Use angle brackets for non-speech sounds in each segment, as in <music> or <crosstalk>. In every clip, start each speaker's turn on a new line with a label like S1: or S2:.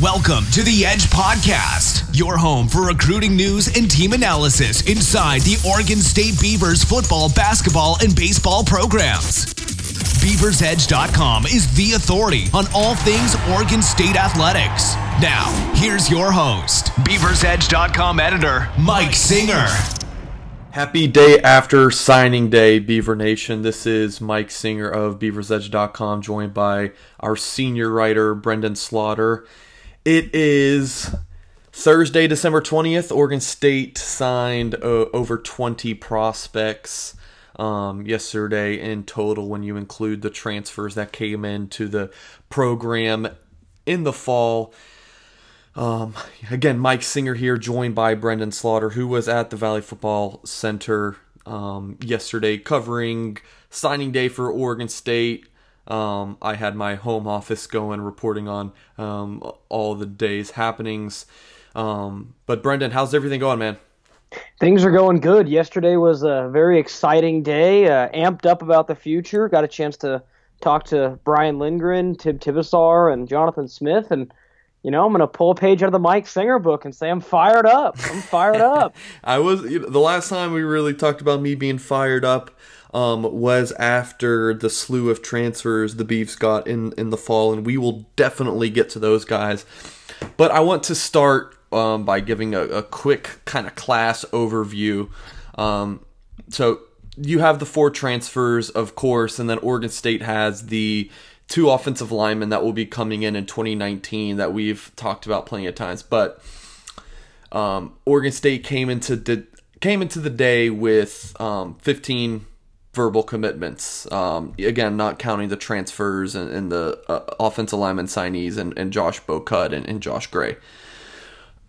S1: Welcome to the Edge Podcast, your home for recruiting news and team analysis inside the Oregon State Beavers football, basketball, and baseball programs. BeaversEdge.com is the authority on all things Oregon State athletics. Now, here's your host, BeaversEdge.com editor, Mike Singer.
S2: Happy day after signing day, Beaver Nation. This is Mike Singer of BeaversEdge.com, joined by our senior writer, Brenden Slaughter. It is Thursday, December 20th. Oregon State signed uh, over 20 prospects um, yesterday in total when you include the transfers that came into the program in the fall. Um, again, Mike Singer here, joined by Brenden Slaughter, who was at the Valley Football Center um, yesterday covering signing day for Oregon State. Um, I had my home office going, reporting on um, all the day's happenings. Um, but Brenden, how's everything going, man?
S3: Things are going good. Yesterday was a very exciting day. Uh, amped up about the future. Got a chance to talk to Brian Lindgren, Tim Tibesar, and Jonathan Smith, and you know, I'm going to pull a page out of the Mike Singer book and say I'm fired up. I'm fired <laughs> up.
S2: I was you know, the last time we really talked about me being fired up um, was after the slew of transfers the Beefs got in in the fall, and we will definitely get to those guys. But I want to start um, by giving a, a quick kind of class overview. Um, so you have the four transfers, of course, and then Oregon State has the two offensive linemen that will be coming in in 2019 that we've talked about plenty of times. But um, Oregon State came into the came into the day with um, 15 verbal commitments. Um, again, not counting the transfers and, and the uh, offensive lineman signees and, and Josh Bocut and, and Josh Gray.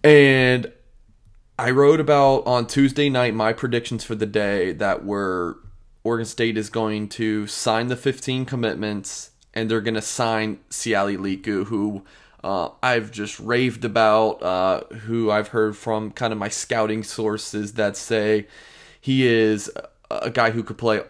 S2: And I wrote about on Tuesday night my predictions for the day that were Oregon State is going to sign the 15 commitments and they're going to sign Siale Liku, who uh, I've just raved about, uh, who I've heard from kind of my scouting sources that say he is a guy who could play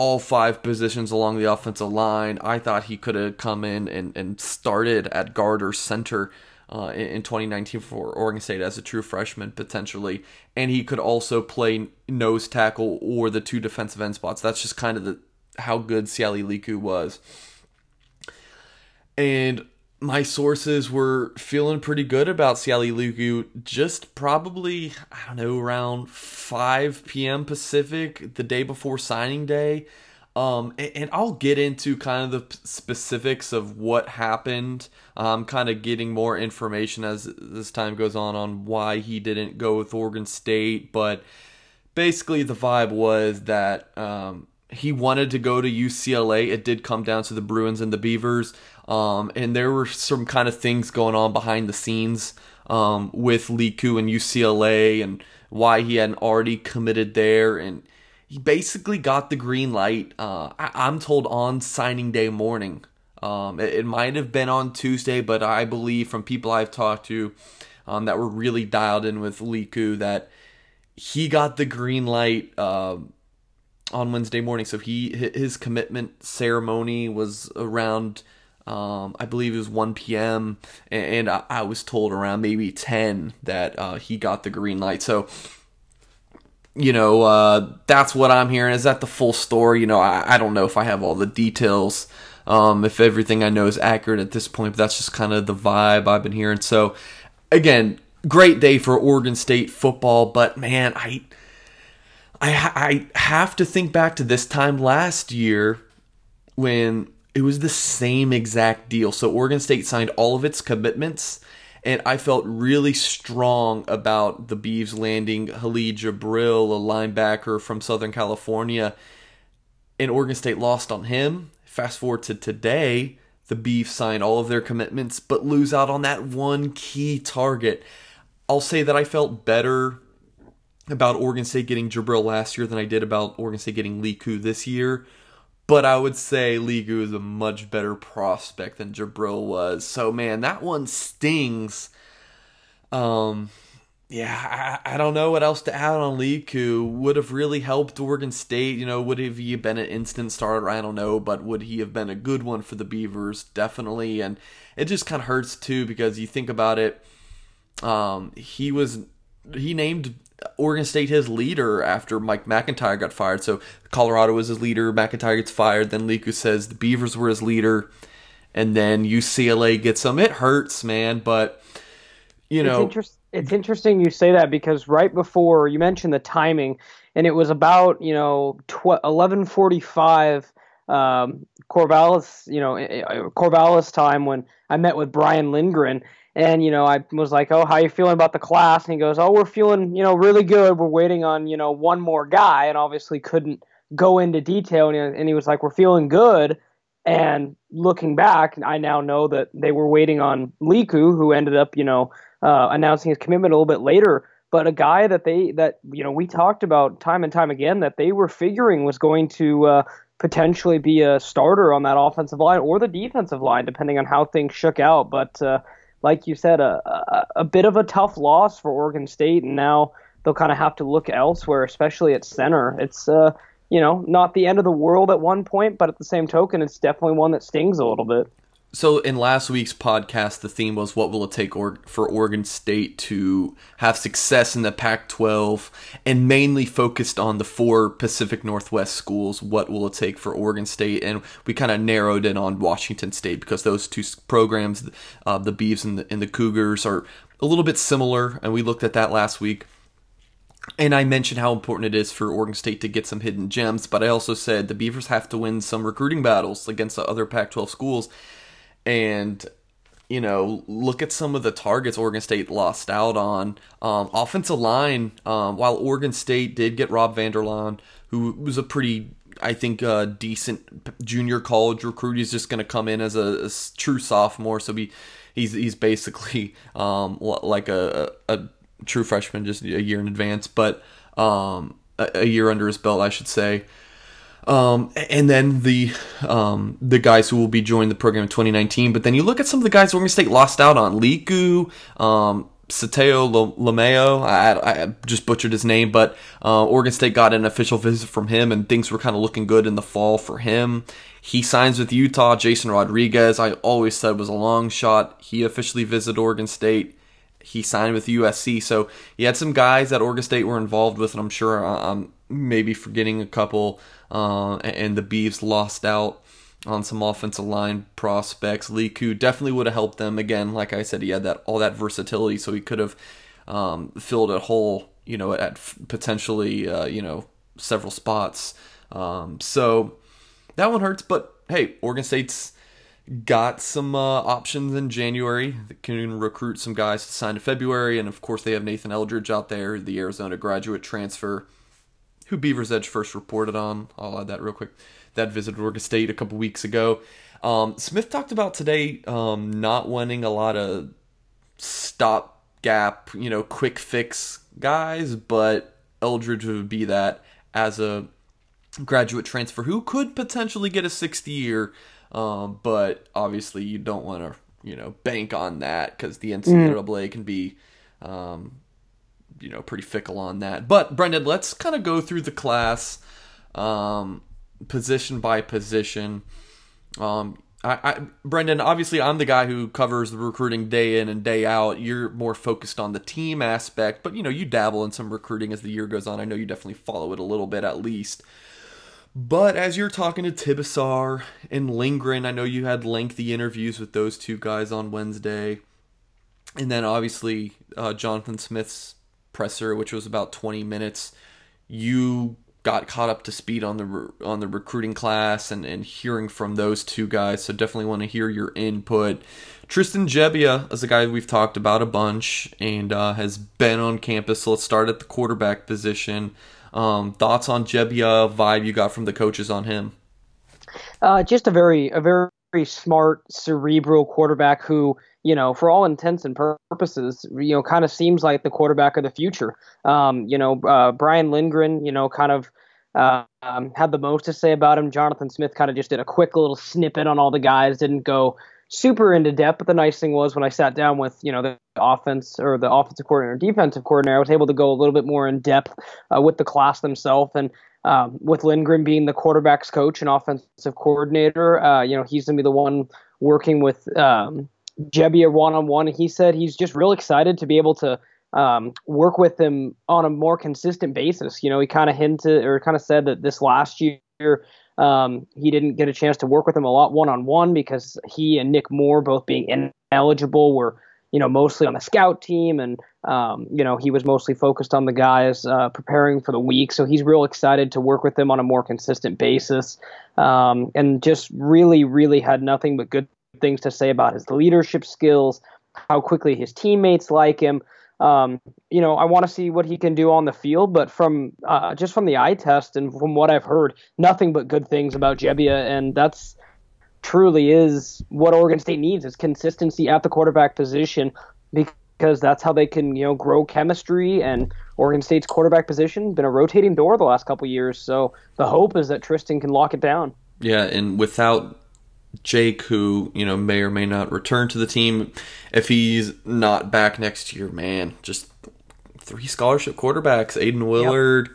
S2: all five positions along the offensive line. I thought he could have come in and, and started at guard or center. Uh, in 2019 for Oregon State as a true freshman potentially, and he could also play nose tackle or the two defensive end spots. That's just kind of the how good Siale Liku was and my sources were feeling pretty good about Siale Liku just probably, I don't know, around 5 p.m. Pacific the day before signing day. Um, and, and, I'll get into kind of the specifics of what happened. I'm kind of getting more information as this time goes on on why he didn't go with Oregon State. But basically, the vibe was that um, he wanted to go to UCLA. It did come down to the Bruins and the Beavers. Um, and there were some kind of things going on behind the scenes um, with Liku and UCLA and why he hadn't already committed there. And he basically got the green light, uh, I- am told, on signing day morning. Um, it, it might have been on Tuesday, but I believe from people I've talked to um, that were really dialed in with Liku that he got the green light uh, on Wednesday morning. So he his commitment ceremony was around um, I believe it was 1 p.m. and, I, was told around maybe 10 that uh, he got the green light. So, you know, uh, that's what I'm hearing. Is that the full story? You know, I, I don't know if I have all the details, um, if everything I know is accurate at this point, but that's just kind of the vibe I've been hearing. So, again, great day for Oregon State football, but man, I. I, I have to think back to this time last year when it was the same exact deal. So Oregon State signed all of its commitments, and I felt really strong about the Beavs landing Khalid Jabril, a linebacker from Southern California, and Oregon State lost on him. Fast forward to today, the Beavs signed all of their commitments, but lose out on that one key target. I'll say that I felt better about Oregon State getting Jabril last year than I did about Oregon State getting Liku this year but I would say Liku is a much better prospect than Jabril was. So man, that one stings. Um, yeah, I, I, don't know what else to add on Liku. Would have really helped Oregon State. You know, would have he been an instant starter? I don't know, but would he have been a good one for the Beavers? Definitely. And it just kind of hurts too because you think about it. Um, he was he named Oregon State his leader after Mike McIntyre got fired. So Colorado was his leader. McIntyre gets fired. Then Liku says the Beavers were his leader, and then UCLA gets him. It hurts, man, but you know.
S3: It's, it's interesting you say that because right before you mentioned the timing, and it was about you know eleven forty five. Um, Corvallis, you know, eh, eh, Corvallis time when I met with Brian Lindgren, and you know, I was like, "Oh, how you feeling about the class?" And he goes, "Oh, we're feeling, you know, really good. We're waiting on, you know, one more guy." And obviously couldn't go into detail. And he, and he was like, "We're feeling good." And looking back, I now know that they were waiting on Liku, who ended up, you know, uh, announcing his commitment a little bit later. But a guy that they that you know we talked about time and time again that they were figuring was going to uh, potentially be a starter on that offensive line or the defensive line, depending on how things shook out. But uh, like you said, a, a, a bit of a tough loss for Oregon State, and now they'll kind of have to look elsewhere, especially at center. It's uh, you know not the end of the world at one point, but at the same token, it's definitely one that stings a little bit.
S2: So in last week's podcast, the theme was what will it take or- for Oregon State to have success in the Pac-12, and mainly focused on the four Pacific Northwest schools. What will it take for Oregon State? And we kind of narrowed in on Washington State because those two programs, uh, the Beavs and the, and the Cougars, are a little bit similar, and we looked at that last week. And I mentioned how important it is for Oregon State to get some hidden gems, but I also said the Beavers have to win some recruiting battles against the other Pac 12 schools and you know, look at some of the targets Oregon State lost out on. Um, offensive line, um, while Oregon State did get Rob Vander Laan, who was a pretty, I think, uh, decent junior college recruit. He's just going to come in as a, a, true sophomore, so he, he's he's basically <laughs> um, like a, a, true freshman, just a year in advance, but um, a, a year under his belt, I should say. Um, and then the um, the guys who will be joining the program in 2019. But then you look at some of the guys Oregon State lost out on: Liku, um, Sateo Lameo. I, I, just butchered his name, but uh, Oregon State got an official visit from him, and things were kind of looking good in the fall for him. He signs with Utah. Jason Rodriguez, I always said was a long shot. He officially visited Oregon State. He signed with USC, so he had some guys that Oregon State were involved with, and I'm sure uh, I'm maybe forgetting a couple uh, and the Beavs lost out on some offensive line prospects. Liku definitely would have helped them. Again, like I said, he had that all that versatility, so he could have um, filled a hole, you know, at potentially uh, you know several spots. Um, so that one hurts, but hey, Oregon State's got some uh, options in January. They can recruit some guys to sign in February, and of course they have Nathan Eldridge out there, the Arizona graduate transfer who Beaver's Edge first reported on. I'll add that real quick. That visited Oregon State a couple weeks ago. Um, Smith talked about today um, not wanting a lot of stopgap, you know, quick fix guys, but Eldridge would be that as a graduate transfer who could potentially get a 60 year, um, but obviously you don't want to, you know, bank on that because the NCAA mm. can be um, you know pretty fickle on that. But Brenden, let's kind of go through the class, um, position by position. Um, I, I, Brenden, obviously, I'm the guy who covers the recruiting day in and day out. You're more focused on the team aspect, but you know, you dabble in some recruiting as the year goes on. I know you definitely follow it a little bit at least. But as you're talking to Tibesar and Lindgren, I know you had lengthy interviews with those two guys on Wednesday. And then obviously, uh, Jonathan Smith's presser, which was about 20 minutes, you got caught up to speed on the on the recruiting class and, and hearing from those two guys. So definitely want to hear your input. Tristan Gebbia is a guy we've talked about a bunch and uh, has been on campus. So let's start at the quarterback position. Um, thoughts on Gebbia? Vibe you got from the coaches on him?
S3: Uh, just a very a very smart, cerebral quarterback who you know, for all intents and purposes, you know, kind of seems like the quarterback of the future. Um, you know, uh, Brian Lindgren, you know, kind of uh, um, had the most to say about him. Jonathan Smith kind of just did a quick little snippet on all the guys, didn't go super into depth. But the nice thing was when I sat down with you know the offense or the offensive coordinator, or defensive coordinator, I was able to go a little bit more in depth uh, with the class themselves and. Um, with Lindgren being the quarterbacks coach and offensive coordinator, uh, you know he's gonna be the one working with um, Gebbia one on one. He said he's just real excited to be able to um, work with him on a more consistent basis. You know, he kind of hinted or kind of said that this last year um, he didn't get a chance to work with him a lot one on one because he and Nick Moore, both being ineligible, were you know mostly on the scout team, and um, you know he was mostly focused on the guys uh, preparing for the week. So he's real excited to work with them on a more consistent basis, um, and just really, really had nothing but good things to say about his leadership skills, how quickly his teammates like him. Um, you know, I want to see what he can do on the field, but from uh, just from the eye test and from what I've heard, nothing but good things about Gebbia, and that's truly is what Oregon State needs is consistency at the quarterback position because that's how they can you know grow chemistry and Oregon State's quarterback position been a rotating door the last couple years. So the hope is that Tristan can lock it down.
S2: Yeah, and without Jake, who you know may or may not return to the team, if he's not back next year, man, just three scholarship quarterbacks: Aiden Willard,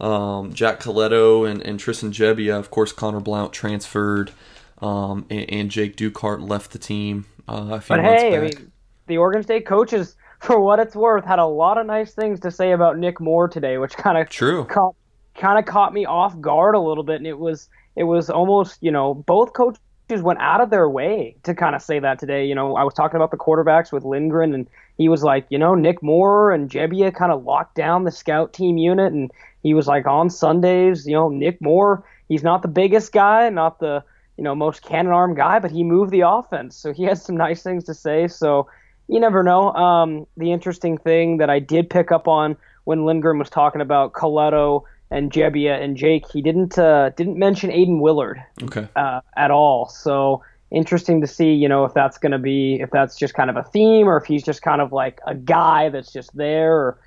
S2: yep. um, Jack Colletto and, and Tristan Gebbia Of course, Connor Blount transferred, um, and, and, Jake Dukart left the team. Uh,
S3: but hey, back. I mean, the Oregon State coaches, <laughs> for what it's worth, had a lot of nice things to say about Nick Moore today, which kind of
S2: true
S3: caught, kind of caught me off guard a little bit, and it was it was almost you know both coaches went out of their way to kind of say that today. You know, I was talking about the quarterbacks with Lindgren, and he was like, you know, Nick Moore and Gebbia kind of locked down the scout team unit, and he was like, on Sundays, you know, Nick Moore, he's not the biggest guy, not the you know most cannon arm guy, but he moved the offense, so he has some nice things to say. So you never know. Um, the interesting thing that I did pick up on when Lindgren was talking about Colletto and Gebbia and Jake. He didn't uh, didn't mention Aiden Willard
S2: okay.
S3: uh, at all. So interesting to see, you know, if that's going to be if that's just kind of a theme or if he's just kind of like a guy that's just there. Or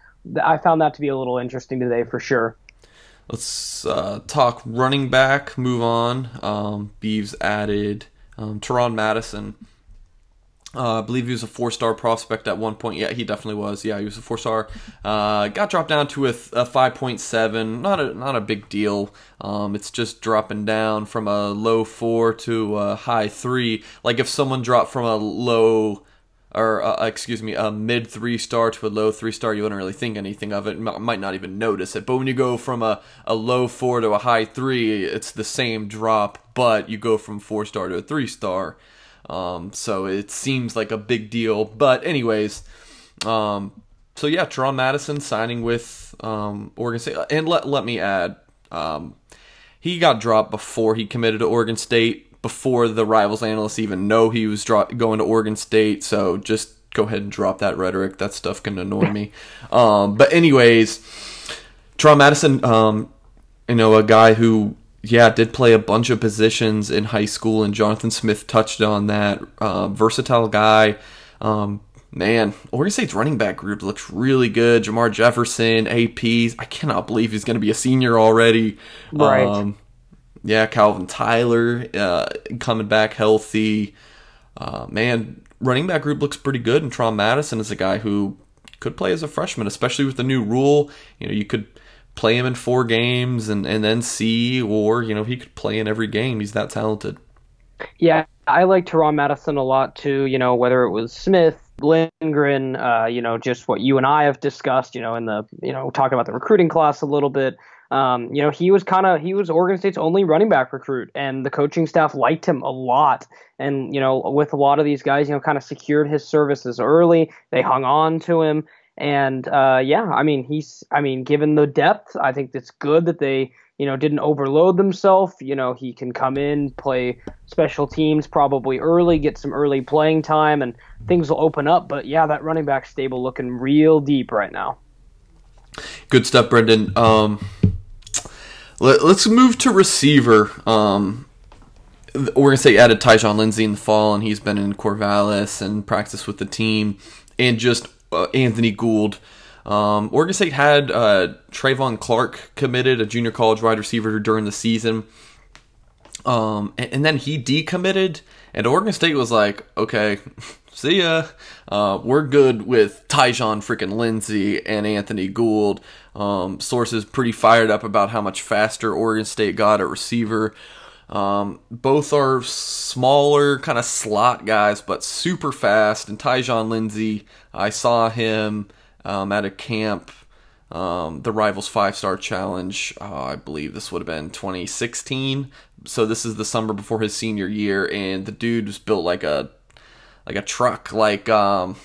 S3: I found that to be a little interesting today for sure.
S2: Let's uh, talk running back. Move on. Um, Beeves added um, Teron Madison uh, I believe he was a four star prospect at one point. Yeah, he definitely was. Yeah, he was a four star. Uh, got dropped down to a, a 5.7. Not a not a big deal. Um, it's just dropping down from a low four to a high three. Like if someone dropped from a low or uh, excuse me, a mid three star to a low three star, you wouldn't really think anything of it. M- might not even notice it. But when you go from a, a low four to a high three, it's the same drop, but you go from four star to a three star. Um, so it seems like a big deal. But anyways, um, so yeah, Teron Madison signing with um, Oregon State, and let let me add, um, he got dropped before he committed to Oregon State, before the rivals analysts even know he was dro- going to Oregon State. So just go ahead and drop that rhetoric. That stuff can annoy me. <laughs> Um, but anyways, Teron Madison, um, you know, a guy who yeah, did play a bunch of positions in high school, and Jonathan Smith touched on that. Uh, versatile guy. Um, man, Oregon State's running back group looks really good. Jermar Jefferson, APs. I cannot believe he's going to be a senior already.
S3: Right. Um,
S2: yeah, Calvin Tyler uh, coming back healthy. Uh, man, running back group looks pretty good, and Teron Madison is a guy who could play as a freshman, especially with the new rule. You know, you could play him in four games and, and then see, or, you know, he could play in every game. He's that talented.
S3: Yeah, I like Teron Madison a lot too, you know, whether it was Smith, Lindgren, uh, you know, just what you and I have discussed, you know, in the, you know, talking about the recruiting class a little bit. Um, you know, he was kind of he was Oregon State's only running back recruit, and the coaching staff liked him a lot. And you know, with a lot of these guys, you know, kind of secured his services early. They hung on to him, and uh, yeah, I mean, he's, I mean, given the depth, I think it's good that they, you know, didn't overload themselves. You know, he can come in, play special teams probably early, get some early playing time, and things will open up. But yeah, that running back stable looking real deep right now.
S2: Good stuff, Brenden. Um, let, us move to receiver. Um, we're gonna say added Tyjon Lindsey in the fall, and he's been in Corvallis and practiced with the team, and just uh, Anthony Gould. Um, Oregon State had uh, Travon Clark committed, a junior college wide receiver during the season. Um, and, and then he decommitted, and Oregon State was like, okay, see ya. Uh, we're good with Tyjon freaking Lindsey and Anthony Gould. Um, sources pretty fired up about how much faster Oregon State got at receiver. Um, both are smaller, kind of slot guys, but super fast. And Tyjon Lindsey, I saw him um, at a camp, um, the Rivals Five Star Challenge. Uh, I believe this would have been 2016. So this is the summer before his senior year, and the dude was built like a like a truck, like um,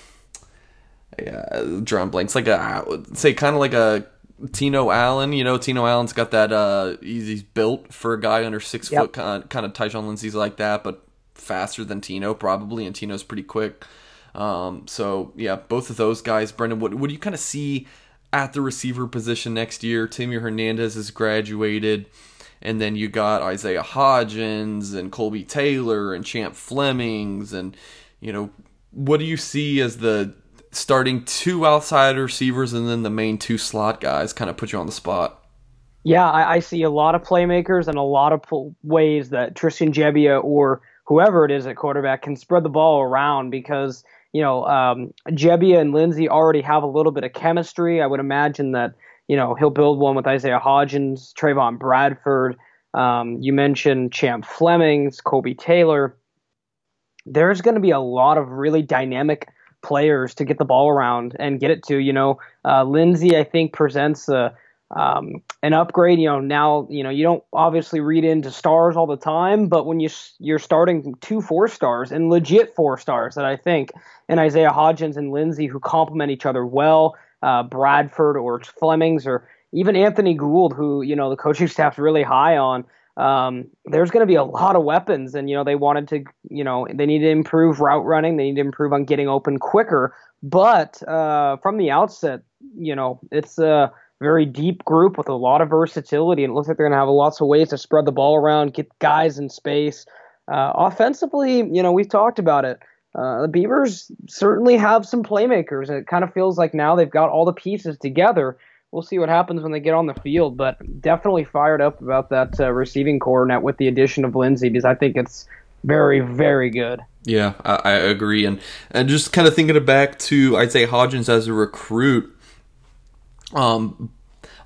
S2: yeah, drum blanks, like a say kind of like a Tino Allen, you know, Tino Allen's got that. Uh, he's, he's built for a guy under six yep. foot, kind of, kind of Tyjon Lindsey's like that, but faster than Tino probably, and Tino's pretty quick. Um, so yeah, both of those guys. Brenden, what what do you kind of see at the receiver position next year? Timmy Hernandez has graduated, and then you got Isaiah Hodgins and Colby Taylor and Champ Flemings, and you know, what do you see as the starting two outside receivers and then the main two slot guys kind of put you on the spot?
S3: Yeah, I, I see a lot of playmakers and a lot of ways that Tristan Gebbia or whoever it is at quarterback can spread the ball around because you know um, Gebbia and Lindsey already have a little bit of chemistry. I would imagine that you know he'll build one with Isaiah Hodgins, Trevon Bradford. Um, you mentioned Champ Flemings, Colby Taylor. There's going to be a lot of really dynamic players to get the ball around and get it to. You know, uh, Lindsey, I think, presents a, um, an upgrade. You know, now you know you don't obviously read into stars all the time, but when you you're starting two four stars and legit four stars that I think, and Isaiah Hodgins and Lindsey who complement each other well, uh, Bradford or Flemings or even Anthony Gould, who you know the coaching <laughs> staff's really high on um, there's going to be a lot of weapons, and you know they wanted to, you know, they need to improve route running, they need to improve on getting open quicker. But uh, from the outset, you know, it's a very deep group with a lot of versatility, and it looks like they're going to have lots of ways to spread the ball around, get guys in space. Uh, offensively, you know, we've talked about it. Uh, the Beavers certainly have some playmakers, and it kind of feels like now they've got all the pieces together we'll see what happens when they get on the field. But definitely fired up about that uh, receiving core net with the addition of Lindsey because I think it's very, very good.
S2: Yeah, I, I agree. And and just kind of thinking it back to I'd say, Hodgins as a recruit. Um,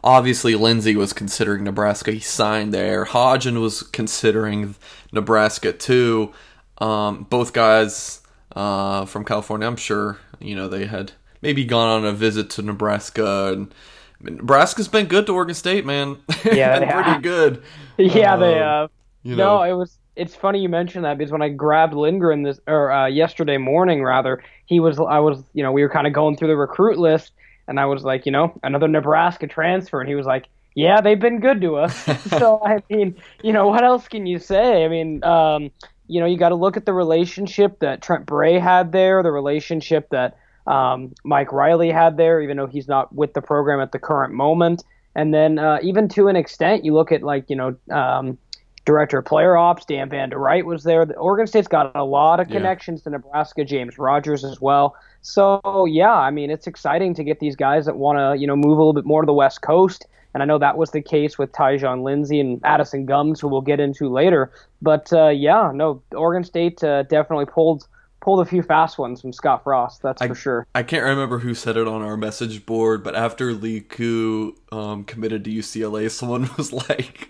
S2: obviously Lindsey was considering Nebraska. He signed there. Hodgins was considering Nebraska too. Um, both guys uh, from California. I'm sure you know they had maybe gone on a visit to Nebraska and Nebraska's been good to Oregon State, man. <laughs> Yeah, been pretty good. <laughs>
S3: Yeah, um, they have. You know. No, it was. It's funny you mentioned that because when I grabbed Lindgren this or uh, yesterday morning rather, he was. I was. You know, we were kind of going through the recruit list, and I was like, you know, another Nebraska transfer, and he was like, yeah, they've been good to us. <laughs> so I mean, you know, what else can you say? I mean, um, you know, you got to look at the relationship that Trent Bray had there, the relationship that um, Mike Riley had there, even though he's not with the program at the current moment. And then uh, even to an extent, you look at like you know um, director of player ops Dan Vander Wright was there. The Oregon State's got a lot of connections yeah. to Nebraska. James Rogers as well. So yeah, I mean it's exciting to get these guys that want to you know move a little bit more to the West Coast. And I know that was the case with Tyjon Lindsey and Addison Gumbs, who we'll get into later. But uh, yeah, no, Oregon State uh, definitely pulled pulled a few fast ones from Scott Frost. That's
S2: I,
S3: for sure.
S2: I can't remember who said it on our message board, but after Liku um, committed to UCLA, <laughs> someone was like,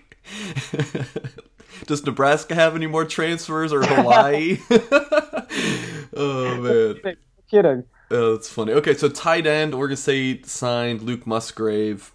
S2: <laughs> "Does Nebraska have any more transfers or Hawaii?" <laughs> oh man,
S3: kidding.
S2: Oh, that's funny. Okay, so tight end, Oregon State signed Luke Musgrave.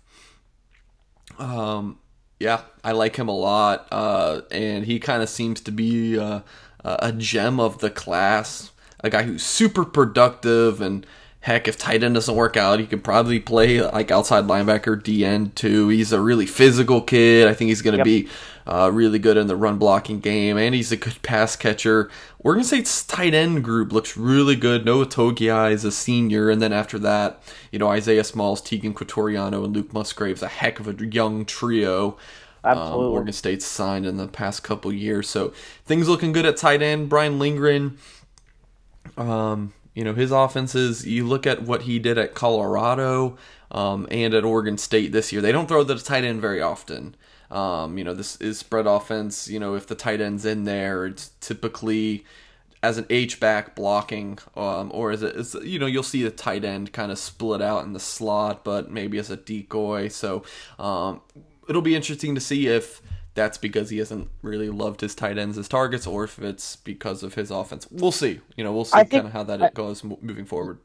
S2: Um, yeah, I like him a lot, uh, and he kind of seems to be. Uh, a gem of the class, a guy who's super productive and heck, if tight end doesn't work out, he could probably play like outside linebacker, DN too. He's a really physical kid. I think he's going to yep. be uh, really good in the run blocking game, and he's a good pass catcher. Oregon State's tight end group looks really good. Noah Togiai is a senior, and then after that, you know Isaiah Smalls, Teagan Quitoriano and Luke Musgrave's a heck of a young trio.
S3: Absolutely. Um,
S2: Oregon State's signed in the past couple years. So things looking good at tight end. Brian Lindgren, um, you know, his offenses, you look at what he did at Colorado um, and at Oregon State this year. They don't throw the tight end very often. Um, you know, this is spread offense. You know, if the tight end's in there, it's typically as an H back blocking, um, or as a, you know, you'll see the tight end kind of split out in the slot, but maybe as a decoy. So um, it'll be interesting to see if that's because he hasn't really loved his tight ends as targets, or if it's because of his offense. We'll see. You know, we'll see kind of how that I, goes moving forward.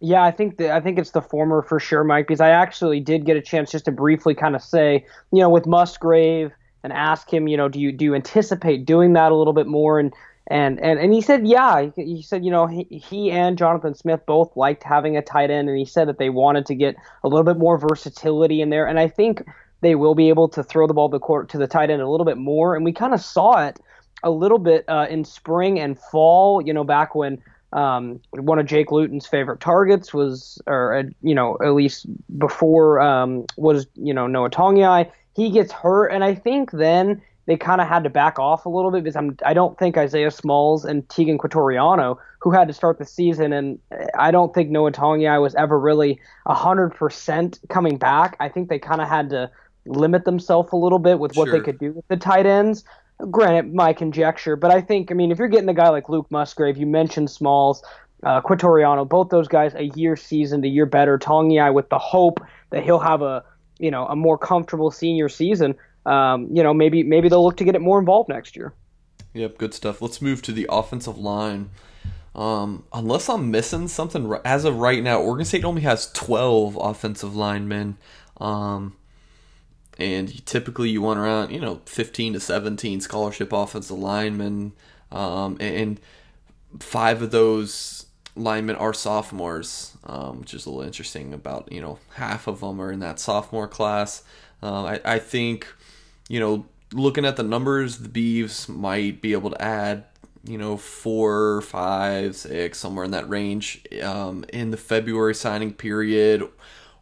S3: Yeah, I think the, I think it's the former for sure, Mike, because I actually did get a chance just to briefly kind of say, you know, with Musgrave and ask him, you know, do you do you anticipate doing that a little bit more? And and and, and he said, yeah, he, said, you know, he, he and Jonathan Smith both liked having a tight end, and he said that they wanted to get a little bit more versatility in there. And I think they will be able to throw the ball to the court to the tight end a little bit more. And we kind of saw it a little bit uh, in spring and fall. You know, back when um, one of Jake Luton's favorite targets was, or uh, you know, at least before um, was you know Noah Togiai. He gets hurt, and I think then they kind of had to back off a little bit because I'm, I don't think Isaiah Smalls and Teagan Quitoriano, who had to start the season, and I don't think Noah Togiai was ever really 100% coming back. I think they kind of had to limit themselves a little bit with what sure. they could do with the tight ends. Granted, my conjecture, but I think, I mean, if you're getting a guy like Luke Musgrave, you mentioned Smalls, uh, Quitoriano, both those guys a year seasoned, a year better. Togiai with the hope that he'll have a, you know, a more comfortable senior season. Um, you know, maybe maybe they'll look to get it more involved next year.
S2: Yep, good stuff. Let's move to the offensive line. Um, unless I'm missing something, as of right now, Oregon State only has 12 offensive linemen. Um, and typically you want around you know 15 to 17 scholarship offensive linemen. Um, and five of those linemen are sophomores um, which is a little interesting about you know half of them are in that sophomore class. Um, I, I think you know looking at the numbers the beeves might be able to add you know four five six somewhere in that range um, in the february signing period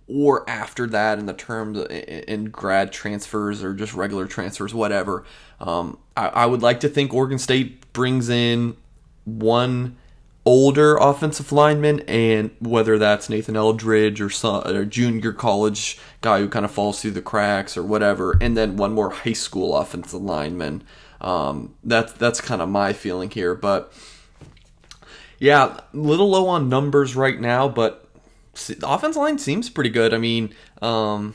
S2: or after that in the terms in grad transfers or just regular transfers, whatever. Um, I, I, would like to think Oregon State brings in one older offensive lineman, and whether that's Nathan Eldridge or some or junior college guy who kind of falls through the cracks or whatever, and then one more high school offensive lineman. Um, that's that's kind of my feeling here, but yeah, little low on numbers right now, but the offensive line seems pretty good. I mean, um,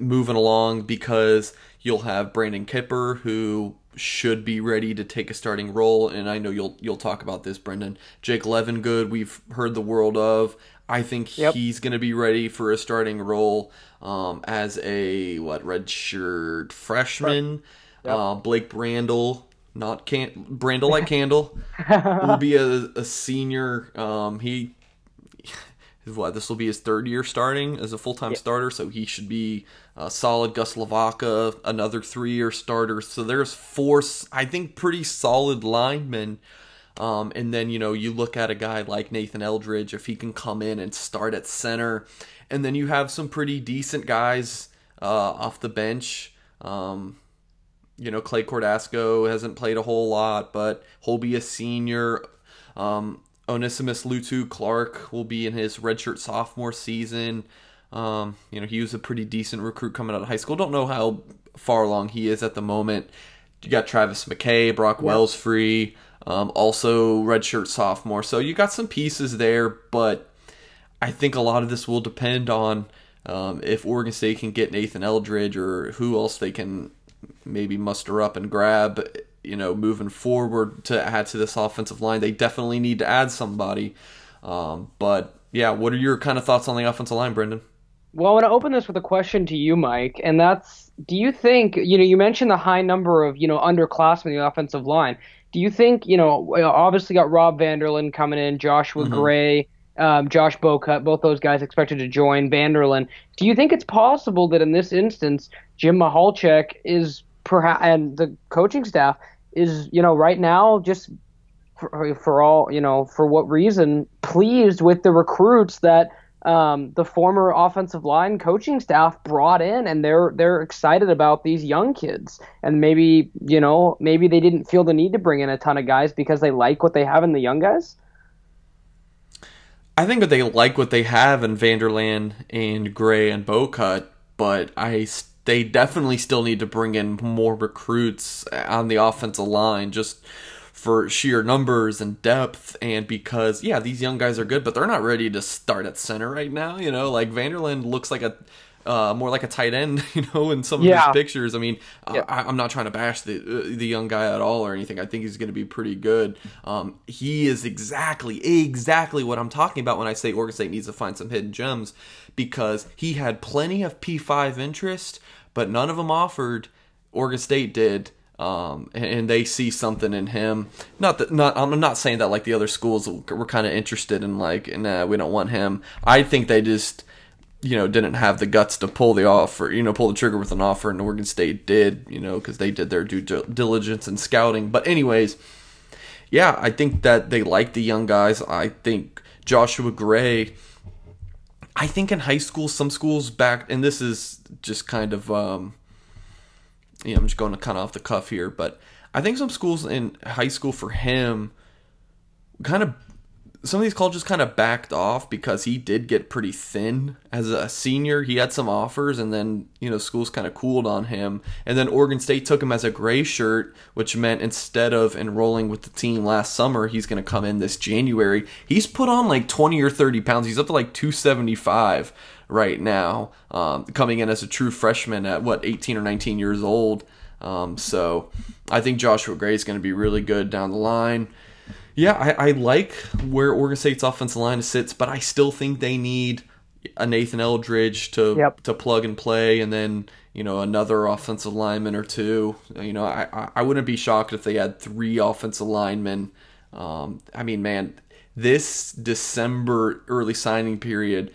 S2: moving along because you'll have Brandon Kipper who should be ready to take a starting role, and I know you'll you'll talk about this, Brenden. Jake Levengood, we've heard the world of. I think yep. he's going to be ready for a starting role um, as a what redshirt freshman. Yep. Uh, Blake Brandel, not can Brandel like Candle, <laughs> will be a, a senior. Um, he what this will be his third year starting as a full time starter, so he should be a solid. Gus Lavaka, another three year starter. So there's four, I think, pretty solid linemen. Um, and then you know you look at a guy like Nathan Eldridge if he can come in and start at center, and then you have some pretty decent guys uh, off the bench. Um, you know Clay Cordasco hasn't played a whole lot, but he'll be a senior. Um, Onesimus Lutu Clark will be in his redshirt sophomore season. Um, you know, he was a pretty decent recruit coming out of high school. Don't know how far along he is at the moment. You got Travis McKay, Brock Wells, free, um, also redshirt sophomore. So you got some pieces there, but I think a lot of this will depend on um, if Oregon State can get Nathan Eldridge or who else they can maybe muster up and grab you know, moving forward to add to this offensive line. They definitely need to add somebody. Um, but yeah, what are your kind of thoughts on the offensive line, Brenden?
S3: Well, I want to open this with a question to you, Mike, and that's: Do you think you know you mentioned the high number of you know underclassmen in the offensive line? Do you think you know obviously got Rob Vander Laan coming in, Joshua mm-hmm. Gray, um, Josh Bocut, both those guys expected to join Vander Laan. Do you think it's possible that in this instance, Jim Michalczik is perhaps and the coaching staff is you know right now just for, for all you know for what reason pleased with the recruits that um, the former offensive line coaching staff brought in, and they're they're excited about these young kids. And maybe you know maybe they didn't feel the need to bring in a ton of guys because they like what they have in the young guys.
S2: I think that they like what they have in Vander Laan and Gray and Bocut, but I they definitely still need to bring in more recruits on the offensive line just for sheer numbers and depth and because yeah these young guys are good but they're not ready to start at center right now you know like Vander Laan looks like a uh, more like a tight end, <laughs> you know, in some of
S3: Yeah.
S2: his pictures. I mean,
S3: Yeah.
S2: I, I'm not trying to bash the uh, the young guy at all or anything. I think he's going to be pretty good. Um, he is exactly exactly what I'm talking about when I say Oregon State needs to find some hidden gems because he had plenty of P5 interest, but none of them offered. Oregon State did. Um, and, they see something in him. Not that, not. I'm not saying that like the other schools were kind of interested in like, nah, we don't want him. I think they just you know, didn't have the guts to pull the offer, you know, pull the trigger with an offer, and Oregon State did, you know, because they did their due diligence and scouting. But, anyways, yeah, I think that they like the young guys. I think Joshua Gray, I think in high school, some schools back, and this is just kind of, um, you know, I'm just going to kind of off the cuff here, but I think some schools in high school for him kind of some of these colleges kind of backed off because he did get pretty thin as a senior. He had some offers, and then you know schools kind of cooled on him. And then Oregon State took him as a gray shirt, which meant instead of enrolling with the team last summer, he's going to come in this January. He's put on like twenty or thirty pounds. He's up to like two seventy five right now, um, coming in as a true freshman at what eighteen or nineteen years old. Um, so I think Joshua Gray is going to be really good down the line. Yeah, I, I like where Oregon State's offensive line sits, but I still think they need a Nathan Eldridge to
S3: Yep.
S2: to plug and play, and then you know another offensive lineman or two. You know, I I- I wouldn't be shocked if they had three offensive linemen. Um, I mean, man, this December early signing period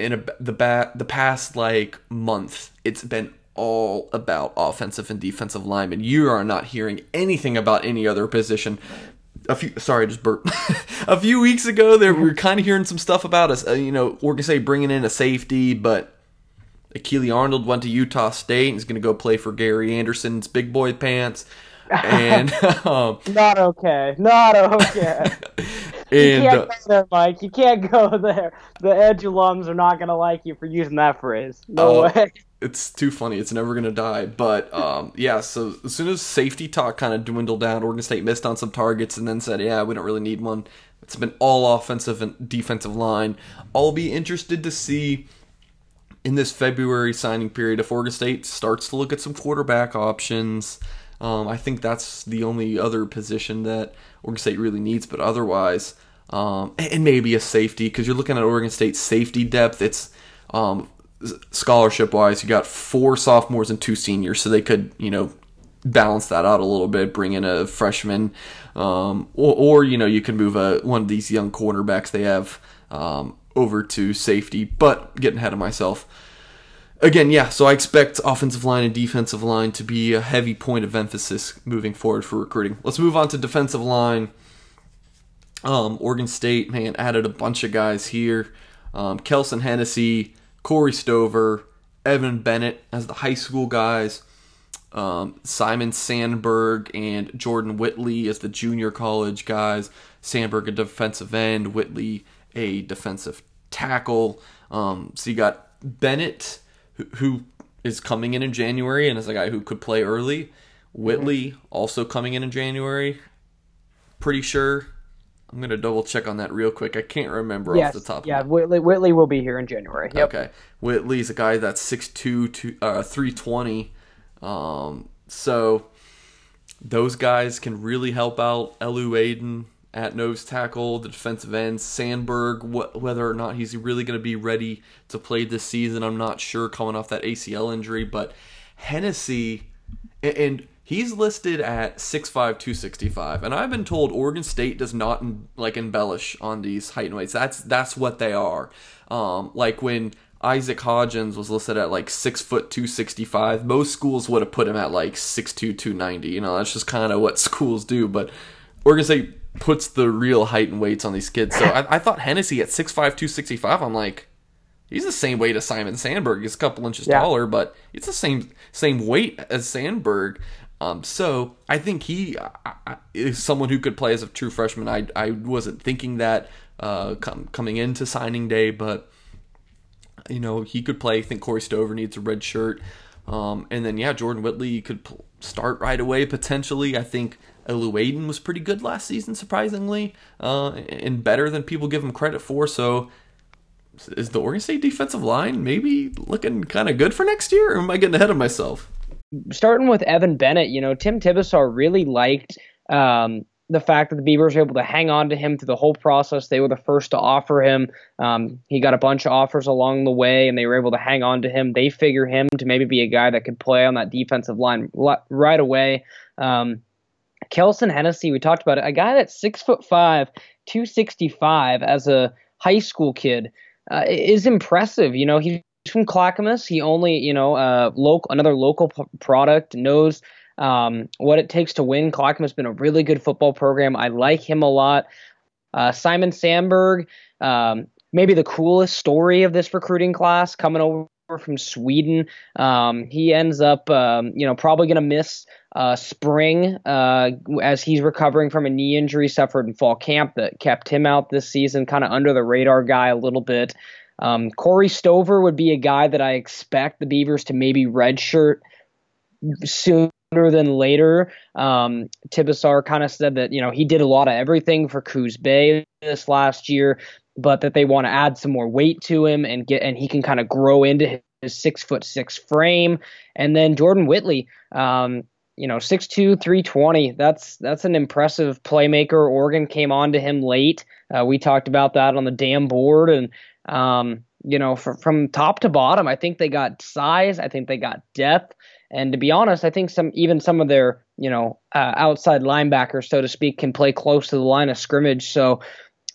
S2: in a, the ba- the past like month, it's been all about offensive and defensive linemen. You are not hearing anything about any other position. A few, sorry, I just burped. <laughs> a few weeks ago, there we were kind of hearing some stuff about us. Uh, you know, Oregon State bringing in a safety, but Akili Arnold went to Utah State and is going to go play for Gary Anderson's big boy pants. <laughs> And <laughs> um,
S3: Not okay. Not okay. You can't
S2: uh,
S3: go there, Mike. You can't go <laughs> there. The Edge alums are not gonna like you for using that phrase. No
S2: Oh.
S3: way. <laughs>
S2: it's too funny. It's never gonna die. But um, yeah. So as soon as safety talk kind of dwindled down, Oregon State missed on some targets and then said, "Yeah, we don't really need one." It's been all offensive and defensive line. I'll be interested to see in this February signing period if Oregon State starts to look at some quarterback options. Um, I think that's the only other position that Oregon State really needs, but otherwise, um, and maybe a safety because you're looking at Oregon State's safety depth. It's um, scholarship wise, you got four sophomores and two seniors, so they could you know balance that out a little bit, bring in a freshman, um, or, or you know you could move a one of these young cornerbacks they have um, over to safety. But getting ahead of myself. Again, yeah, so I expect offensive line and defensive line to be a heavy point of emphasis moving forward for recruiting. Let's move on to defensive line. Um, Oregon State, man, added a bunch of guys here. Um, Kelson Hennessy, Corey Stover, Evan Bennett as the high school guys. Um, Simon Sandberg and Jordan Whitley as the junior college guys. Sandberg a defensive end, Whitley a defensive tackle. Um, so you got Bennett, who, is coming in in January and is a guy who could play early. Whitley also coming in in January. Pretty sure. I'm gonna double check on that real quick. I can't remember
S3: Yes.
S2: off the top.
S3: yeah,
S2: of my
S3: Whitley, Whitley will be here in January. Yep.
S2: Okay. Whitley's a guy that's 6'2", to, uh, 320. Um, so those guys can really help out Elu Aydon at nose tackle, the defensive ends. Sandberg, wh- whether or not he's really going to be ready to play this season, I'm not sure coming off that ACL injury. But Hennessy, a- and he's listed at 6'5", 265. And I've been told Oregon State does not like embellish on these height and weights. That's that's what they are. Um, like when Isaac Hodgins was listed at like six foot two sixty five. Most schools would have put him at like six two two ninety. You know, that's just kind of what <laughs> schools do. But Oregon State puts the real height and weights on these kids. So I, I thought Hennessy at six five two sixty five. I'm like, he's the same weight as Simon Sandberg. He's a couple inches
S3: Yeah.
S2: taller, but it's the same same weight as Sandberg. Um, so I think he I- is someone who could play as a true freshman. I I wasn't thinking that uh, com- coming into signing day, but you know he could play. I think Corey Stover needs a red shirt. Um, and then yeah, Jordan Whitley could pl- start right away potentially. I think Elu Aydon was pretty good last season, surprisingly, uh, and better than people give him credit for. So is the Oregon State defensive line maybe looking kind of good for next year, or am I getting ahead of myself?
S3: Starting with Evan Bennett, you know, Tim Tibesar really liked um, the fact that the Beavers were able to hang on to him through the whole process. They were the first to offer him. Um, he got a bunch of offers along the way, and they were able to hang on to him. They figure him to maybe be a guy that could play on that defensive line right away. Um, Kelson Hennessy, we talked about it, a guy that's six foot five, 265 as a high school kid uh, is impressive. You know, he's from Clackamas. He only, you know, uh, local another local p- product knows um, what it takes to win. Clackamas has been a really good football program. I like him a lot. Uh, Simon Sandberg, um, maybe the coolest story of this recruiting class coming over from Sweden. Um, he ends up, um, you know, probably going to miss uh, spring uh, as he's recovering from a knee injury suffered in fall camp that kept him out this season, kind of under the radar guy a little bit. Um, Corey Stover would be a guy that I expect the Beavers to maybe redshirt sooner than later. Um, Tibesar kind of said that you know he did a lot of everything for Coos Bay this last year, but that they want to add some more weight to him and get and he can kind of grow into his six foot six frame. And then Jordan Whitley, um, you know, 6'2", 320. That's that's an impressive playmaker. Oregon came on to him late. Uh, we talked about that on the damn board, and um, you know, from, from top to bottom, I think they got size. I think they got depth. And to be honest, I think some even some of their you know uh, outside linebackers, so to speak, can play close to the line of scrimmage. So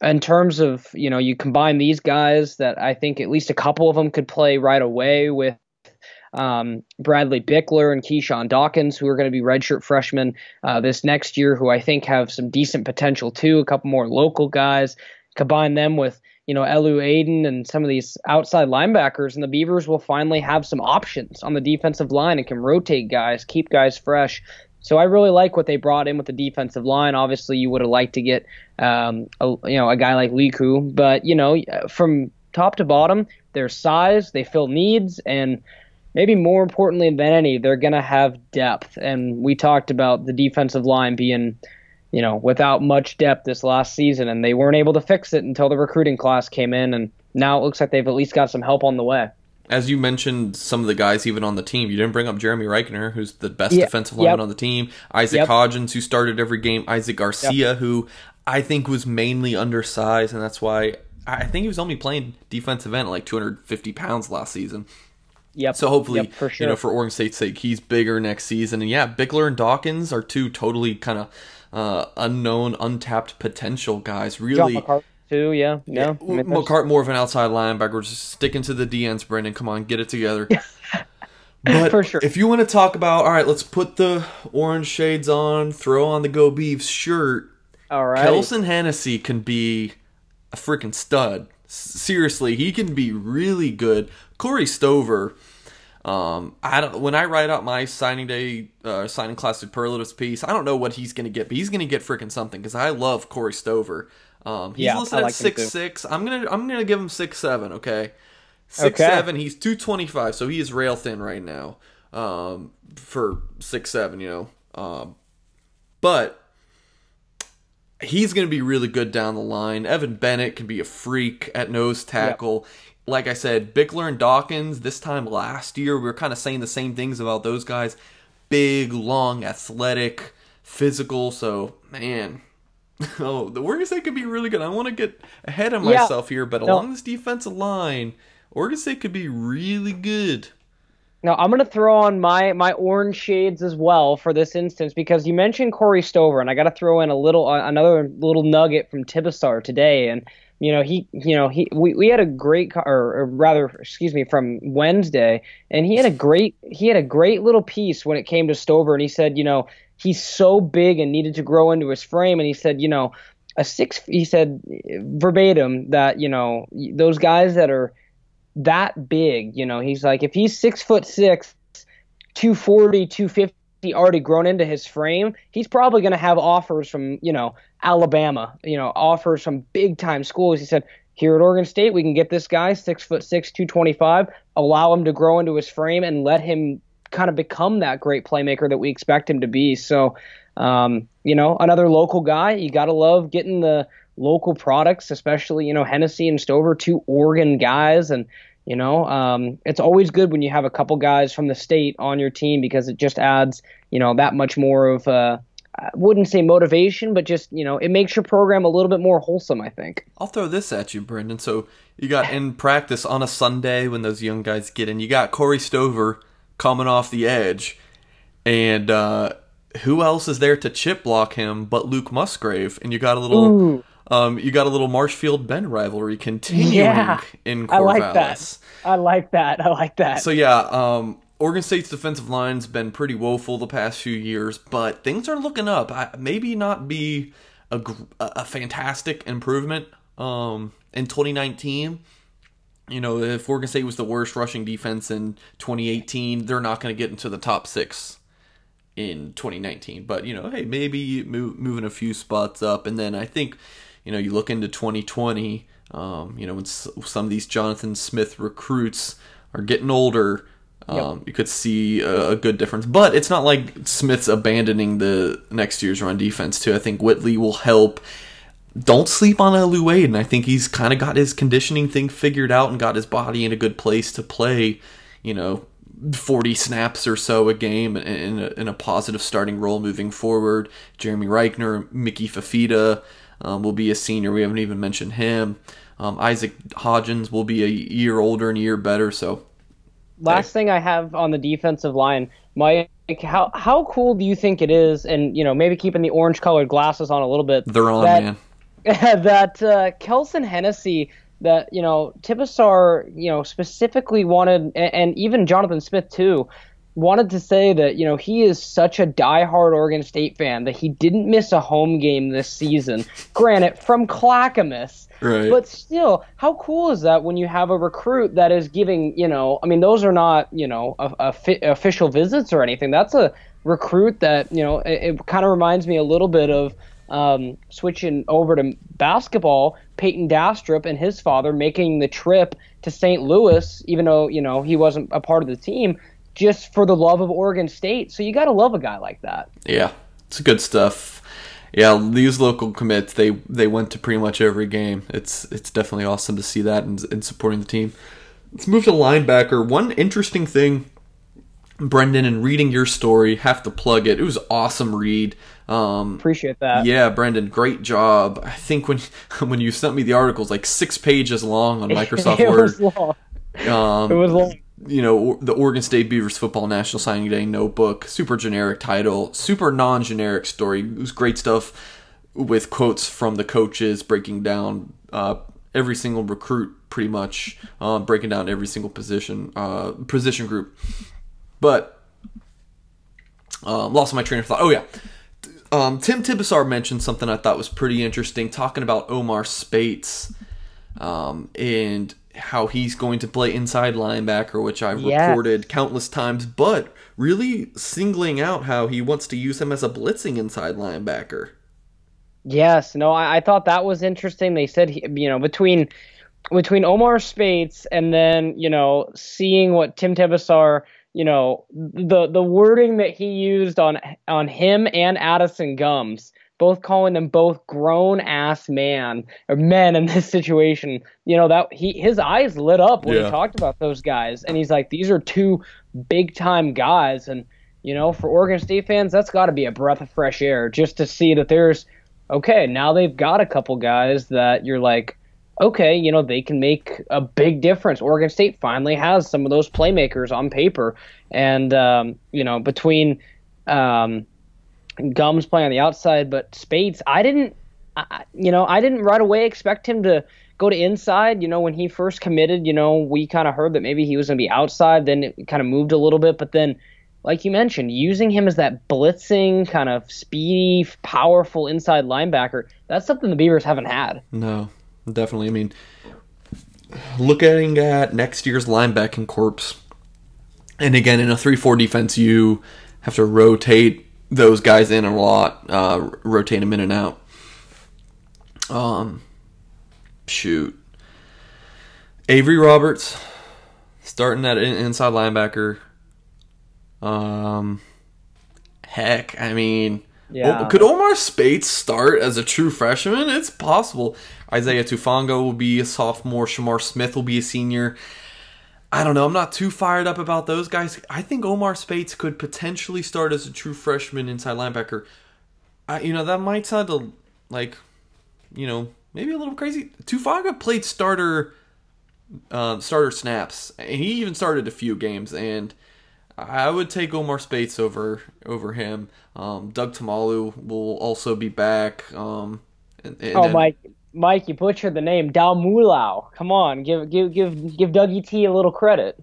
S3: in terms of you know you combine these guys that I think at least a couple of them could play right away with um, Bradley Bickler and Keyshawn Dawkins, who are going to be redshirt freshmen uh, this next year, who I think have some decent potential too. A couple more local guys. Combine them with you know Elu Aydon and some of these outside linebackers, and the Beavers will finally have some options on the defensive line and can rotate guys, keep guys fresh. So I really like what they brought in with the defensive line. Obviously, you would have liked to get um, a, you know a guy like Liku, but you know from top to bottom, their size, they fill needs, and maybe more importantly than any, they're going to have depth. And we talked about the defensive line being, you know, without much depth this last season, and they weren't able to fix it until the recruiting class came in. And now it looks like they've at least got some help on the way.
S2: As you mentioned, some of the guys even on the team, you didn't bring up Jeremy Reichner, who's the best yeah, defensive lineman yep. on the team. Isaac yep. Hodgins, who started every game. Isaac Garcia, yep. who I think was mainly undersized, and that's why I think he was only playing defensive end at like 250 pounds last season.
S3: Yep.
S2: So hopefully,
S3: yep, for sure.
S2: you know, for Oregon State's sake, he's bigger next season. And yeah, Bickler and Dawkins are two totally kind of uh, unknown, untapped potential guys. Really.
S3: Too, yeah, yeah.
S2: I mean, McCart more of an outside linebacker, just sticking to the DNs. Brenden, come on, get it together. <laughs> but
S3: for sure.
S2: if you want to talk about, all right, let's put the orange shades on, throw on the Go Beavs shirt.
S3: All right,
S2: Kelson Hennessy can be a freaking stud. Seriously, he can be really good. Corey Stover, um, I don't. When I write out my signing day, uh, signing class superlatives piece, I don't know what he's going to get, but he's going to get freaking something because I love Corey Stover. Um, he's yeah, listed like at six six. I'm gonna I'm gonna give him six seven. Okay, six okay. seven. He's two twenty five, so he is rail thin right now. Um, for six seven, you know. Um, but he's going to be really good down the line. Evan Bennett can be a freak at nose tackle like I said, Bickler and Dawkins, this time last year, we were kind of saying the same things about those guys. Big, long, athletic, physical. So, man, <laughs> oh, the Oregon State could be really good. I want to get ahead of myself yeah. here, but no. along this defensive line, Oregon State could be really good.
S3: Now I'm going to throw on my my orange shades as well for this instance because you mentioned Corey Stover, and I got to throw in a little uh, another little nugget from Tibesar today, and you know he you know he we, we had a great or, or, rather excuse me from Wednesday and he had a great he had a great little piece when it came to Stover and he said you know he's so big and needed to grow into his frame and he said you know a six he said verbatim that you know those guys that are that big you know he's like if he's six foot six 240 250 already grown into his frame, he's probably going to have offers from, you know, Alabama, you know, offers from big time schools. He said, here at Oregon State, we can get this guy six foot six, two twenty five, allow him to grow into his frame and let him kind of become that great playmaker that we expect him to be. So, um, you know, another local guy. You got to love getting the local products, especially you know Hennessy and Stover, two Oregon guys, and you know, um, it's always good when you have a couple guys from the state on your team because it just adds you know that much more of. Uh, I wouldn't say motivation, but just you know, it makes your program a little bit more wholesome. I think.
S2: I'll throw this at you, Brenden. So you got in <laughs> practice on a Sunday when those young guys get in. You got Corey Stover coming off the edge, and uh, who else is there to chip block him but Luke Musgrave? And you got a little. Ooh. Um, you got a little Marshfield Bend rivalry continuing yeah, in Corvallis. I
S3: like that. I like that. I like that.
S2: So yeah, um, Oregon State's defensive line's been pretty woeful the past few years, but things are looking up. I, maybe not be a, a fantastic improvement um, in 2019. You know, if Oregon State was the worst rushing defense in 2018, they're not going to get into the top six in 2019. But you know, hey, maybe move, moving a few spots up, and then I think, you know, you look into 2020. Um, you know, when some of these Jonathan Smith recruits are getting older um, yep. You could see a, a, good difference, but it's not like Smith's abandoning the next year's run defense too. I think Whitley will help. Don't sleep on Elu and I think he's kind of got his conditioning thing figured out and got his body in a good place to play. You know, 40 snaps or so a game in a, in a positive starting role moving forward. Jeremy Reichner, Mickey Fafita um, will be a senior. We haven't even mentioned him. Um, Isaac Hodgins will be a year older and a year better. So
S3: last thing I have on the defensive line, Mike, how how cool do you think it is? And you know, maybe keeping the orange colored glasses on a little bit.
S2: They're on, that, man. <laughs>
S3: that uh, Kelson Hennessy, that you know, Tibesar, you know, specifically wanted, and, and even Jonathan Smith too, wanted to say that you know he is such a diehard Oregon State fan that he didn't miss a home game this season. Granted, from Clackamas,
S2: right.
S3: but still, how cool is that when you have a recruit that is giving you know? I mean, those are not you know a, a fi- official visits or anything. That's a recruit that you know. It, it kind of reminds me a little bit of. Um, switching over to basketball, Payton Dastrup and his father making the trip to St. Louis, even though you know he wasn't a part of the team, just for the love of Oregon State. So you got to love a guy like that.
S2: Yeah, it's good stuff. Yeah, these local commits they they went to pretty much every game. It's it's definitely awesome to see that and, and supporting the team. Let's move to linebacker. One interesting thing, Brenden, and reading your story, have to plug it. It was awesome read. Um,
S3: Appreciate that.
S2: Yeah, Brenden, great job. I think when <laughs> when you sent me the articles, like six pages long on <laughs> Microsoft
S3: it
S2: Word.
S3: Was long. Um, it was long
S2: you know, the Oregon State Beavers Football National Signing Day notebook, super generic title, super non generic story. It was great stuff with quotes from the coaches breaking down uh, every single recruit, pretty much, um, breaking down every single position, uh, position group. But, um, lost my train of thought. Oh, yeah. Um, Tim Tibesar mentioned something I thought was pretty interesting, talking about Omar Speights Um, and how he's going to play inside linebacker, which I've yes. reported countless times, but really singling out how he wants to use him as a blitzing inside linebacker.
S3: Yes, no, I, I thought that was interesting. They said, he, you know, between between Omar Speights and then you know seeing what Tim Tibesar, you know, the the wording that he used on on him and Addison Gumbs both calling them both grown ass man or men in this situation. You know that he his eyes lit up when yeah. he talked about those guys, and he's like, these are two big time guys, and you know for Oregon State fans, that's got to be a breath of fresh air just to see that there's okay now they've got a couple guys that you're like. Okay, you know they can make a big difference. Oregon State finally has some of those playmakers on paper, and um, you know between um, Gumbs playing on the outside, but Speights, I didn't, I, you know, I didn't right away expect him to go to inside. You know, when he first committed, you know, we kind of heard that maybe he was going to be outside. Then it kind of moved a little bit, but then, like you mentioned, using him as that blitzing kind of speedy, powerful inside linebacker, that's something the Beavers haven't had.
S2: No, definitely. I mean, looking at next year's linebacking corps, and again in a three-four defense, you have to rotate those guys in a lot, uh, rotate them in and out. Um, shoot, Avery Roberts starting that inside linebacker. Um, heck, I mean,
S3: Yeah.
S2: Could Omar Speights start as a true freshman? It's possible. Isaiah Tufaga will be a sophomore. Shamar Smith will be a senior. I don't know. I'm not too fired up about those guys. I think Omar Speights could potentially start as a true freshman inside linebacker. I, you know, that might sound a, like, you know, maybe a little crazy. Tufaga played starter uh, starter snaps. And he even started a few games, and I would take Omar Speights over over him. Um, Doug Tamalu will also be back. Um, and, and
S3: Oh,
S2: then-
S3: Mike, Mike, you butchered the name. Taumoelau. Come on, give give give give Dougie T a little credit.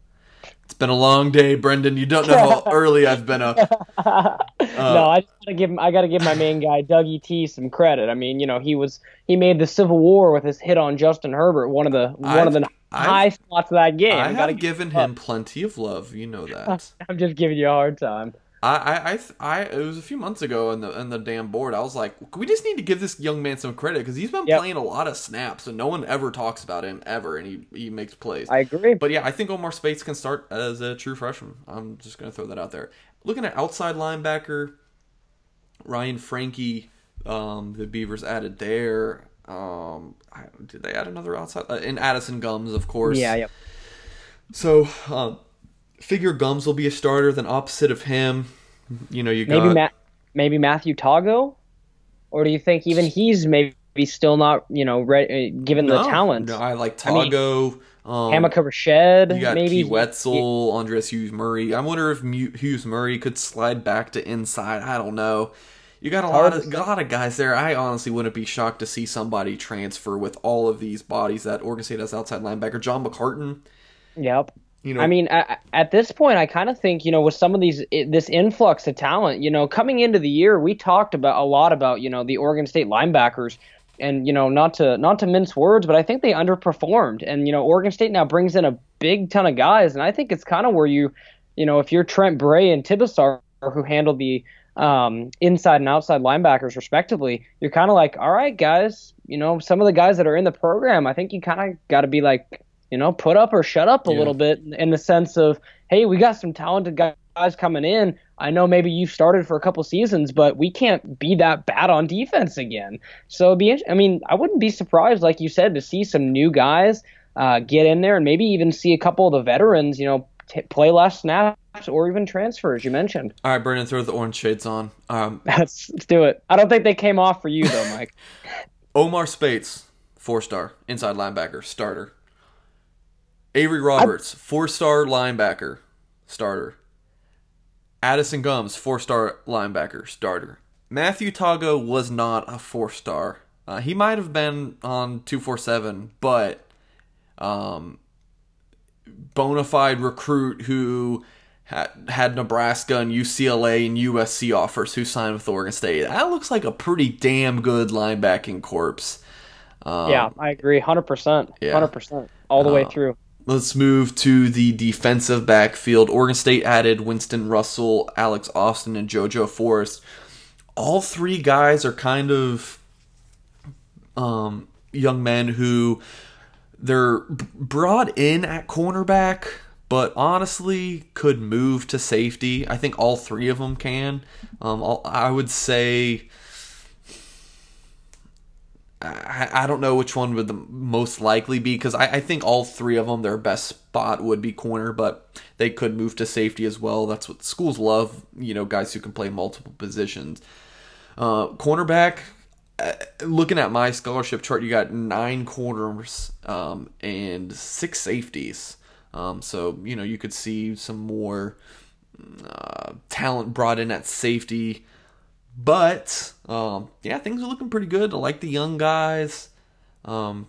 S2: It's been a long day, Brenden. You don't know how <laughs> early I've been up. Uh, <laughs>
S3: no, I just gotta give I gotta give my main guy Dougie T some credit. I mean, you know, he was he made the Civil War with his hit on Justin Herbert, one of the one of the
S2: I've-
S3: high spots of that game.
S2: I have given
S3: him
S2: him plenty of love. You know <laughs> that.
S3: I'm just giving you a hard time.
S2: I, I, I, it was a few months ago on the on the damn board. I was like, we just need to give this young man some credit because he's been
S3: Yep.
S2: playing a lot of snaps and no one ever talks about him ever, and he he makes plays.
S3: I agree.
S2: But yeah, I think Omar Speights can start as a true freshman. I'm just gonna throw that out there. Looking at outside linebacker, Ryan Frankie, um, the Beavers added there. Um, I, did they add another outside? Uh, and Addison Gumbs, of course.
S3: yeah, yep.
S2: So, um, figure Gumbs will be a starter. Then opposite of him, you know, you got
S3: Maybe Matt, maybe Matthew Tago, or do you think even he's maybe still not you know re- uh, given the
S2: No,
S3: talent?
S2: No, I like
S3: I mean,
S2: Tago. um,
S3: Hamilcar Rashed,
S2: You got
S3: maybe
S2: P. Wetzel, Andres Hughes Murray. I wonder if Hughes Murray could slide back to inside. I don't know. You got a lot of
S3: to
S2: a lot of guys there. I honestly wouldn't be shocked to see somebody transfer with all of these bodies that Oregon State has outside linebacker. John McCartan.
S3: Yep.
S2: You know,
S3: I mean, at, at this point, I kind of think you know, with some of these this influx of talent, you know, coming into the year, we talked about a lot about you know the Oregon State linebackers, and you know, not to not to mince words, but I think they underperformed, and you know, Oregon State now brings in a big ton of guys, and I think it's kind of where you, you know, if you're Trent Bray and Tibesar who handle the um, inside and outside linebackers respectively, you're kind of like, all right, guys, you know, some of the guys that are in the program, I think you kind of got to be like, you know, put up or shut up a
S2: Yeah.
S3: little bit in the sense of, hey, we got some talented guys coming in. I know maybe you started for a couple seasons, but we can't be that bad on defense again. So it'd be, I mean, I wouldn't be surprised, like you said, to see some new guys uh, get in there and maybe even see a couple of the veterans, you know, t- play less snaps or even transfer, as you mentioned.
S2: all right, Brenden, throw the orange shades on. Um,
S3: Let's, <laughs> let's do it. I don't think they came off for you though, Mike. <laughs>
S2: Omar Speights, four star inside linebacker starter. Avery Roberts, four star linebacker starter. Addison Gumbs, four star linebacker starter. Matthew Tago was not a four star. Uh, he might have been on two four seven, but um, bona fide recruit who had, had Nebraska and UCLA and USC offers who signed with Oregon State. That looks like a pretty damn good linebacking corpse. Um,
S3: yeah, I agree, hundred percent, hundred percent, all the way
S2: Uh,
S3: through.
S2: Let's move to the defensive backfield. Oregon State added Winston Russell, Alex Austin, and JoJo Forrest. All three guys are kind of um, young men who they're brought in at cornerback, but honestly could move to safety. I think all three of them can. Um, I would say. I, I don't know which one would the most likely be because I, I think all three of them their best spot would be corner, but they could move to safety as well. That's what schools love, you know, guys who can play multiple positions. Uh, cornerback, uh, looking at my scholarship chart, you got nine corners um, and six safeties. Um, so you know you could see some more uh, talent brought in at safety. But um, yeah, things are looking pretty good. I like the young guys. Um,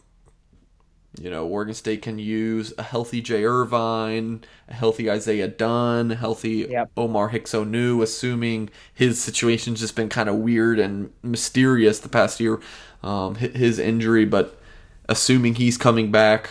S2: you know, Oregon State can use a healthy Jay Irvine, a healthy Isaiah Dunn, a healthy
S3: Yep.
S2: Omar Hicks Onu, assuming his situation's just been kind of weird and mysterious the past year, um, his injury, but assuming he's coming back.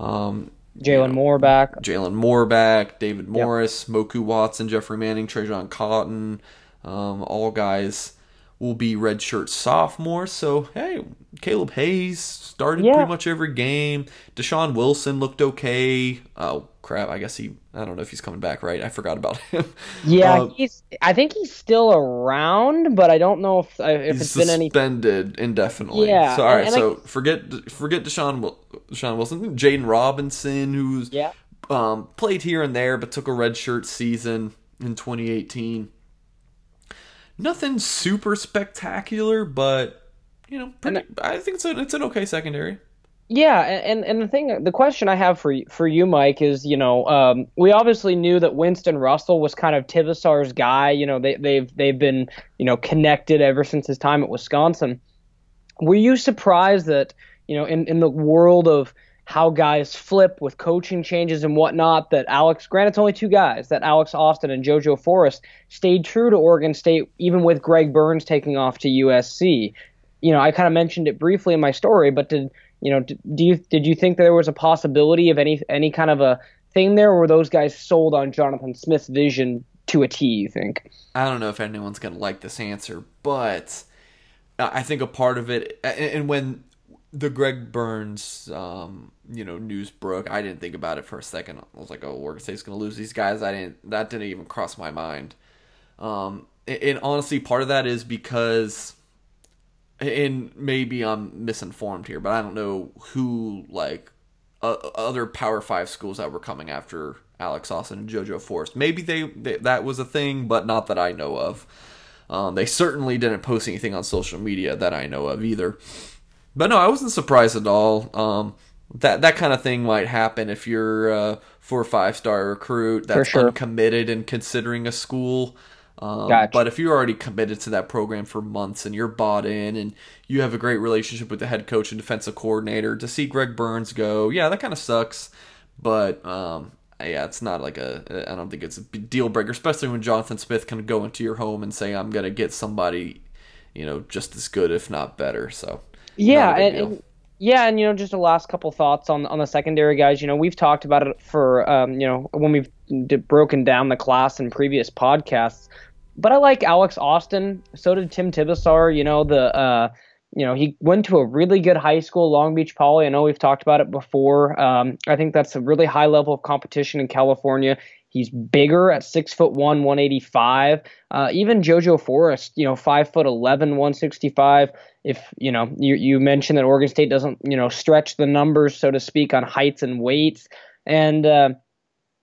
S2: Um,
S3: Jalen Moore back.
S2: Jalen Moore back, David Morris, Moku Watson, Jeffrey Manning, Trajan Cotton, um, all guys will be redshirt sophomores. So hey, Caleb Hayes started
S3: Yeah.
S2: pretty much every game. Deshaun Wilson looked okay. Oh crap! I guess he. I don't know if he's coming back. Right? I forgot about him. <laughs>
S3: Yeah,
S2: Uh,
S3: he's. I think he's still around, but I don't know if uh, if
S2: he's
S3: it's been any.
S2: suspended indefinitely.
S3: Yeah,
S2: So all right.
S3: and- and I-
S2: so forget forget Deshaun Deshaun Wilson. Jaden Robinson, who's
S3: Yeah,
S2: um, played here and there, but took a redshirt season in 2018. Nothing super spectacular, but you know, pretty, I think it's, a, it's an okay secondary.
S3: yeah, and and the thing, the question I have for for you, Mike, is you know, um, we obviously knew that Winston Russell was kind of Tibesar's guy. You know, they they've they've been you know connected ever since his time at Wisconsin. Were you surprised that you know in in the world of how guys flip with coaching changes and whatnot that Alex granted it's only two guys that Alex Austin and JoJo Forrest stayed true to Oregon State even with Greg Burns taking off to USC. You know, I kind of mentioned it briefly in my story, but did you know do you did you think there was a possibility of any any kind of a thing there or were those guys sold on Jonathan Smith's vision to a T, you think?
S2: I don't know if anyone's gonna like this answer, but I think a part of it, and when the Greg Burns, um, you know, news broke, I didn't think about it for a second. I was like, "Oh, Oregon State's gonna lose these guys." I didn't. That didn't even cross my mind. Um, and, and honestly, part of that is because, and maybe I'm misinformed here, but I don't know who like uh, other Power Five schools that were coming after Alex Austin and JoJo Forrest. Maybe they, they that was a thing, but not that I know of. Um, they certainly didn't post anything on social media that I know of either. But no, I wasn't surprised at all. Um, that that kind of thing might happen if you're a four or five star recruit that's
S3: sure.
S2: uncommitted and considering a school. Um,
S3: Gotcha.
S2: But if you're already committed to that program for months and you're bought in and you have a great relationship with the head coach and defensive coordinator, to see Greg Burns go, yeah, that kind of sucks. But um, yeah, it's not like a. I don't think it's a deal breaker, especially when Jonathan Smith can go into your home and say, "I'm gonna get somebody, you know, just as good, if not better." So
S3: Yeah,
S2: not a big
S3: and, and- yeah, and you know, just a last couple thoughts on on the secondary guys. You know, we've talked about it for um, you know when we've d- broken down the class in previous podcasts. But I like Alex Austin. So did Tim Tibesar. You know the. Uh, you know, he went to a really good high school, Long Beach Poly. I know we've talked about it before. Um, I think that's a really high level of competition in California. He's bigger at six foot one, 185. Uh, even JoJo Forrest, you know, five foot 11, 165. If you know, you you mentioned that Oregon State doesn't, you know, stretch the numbers so to speak on heights and weights, and uh,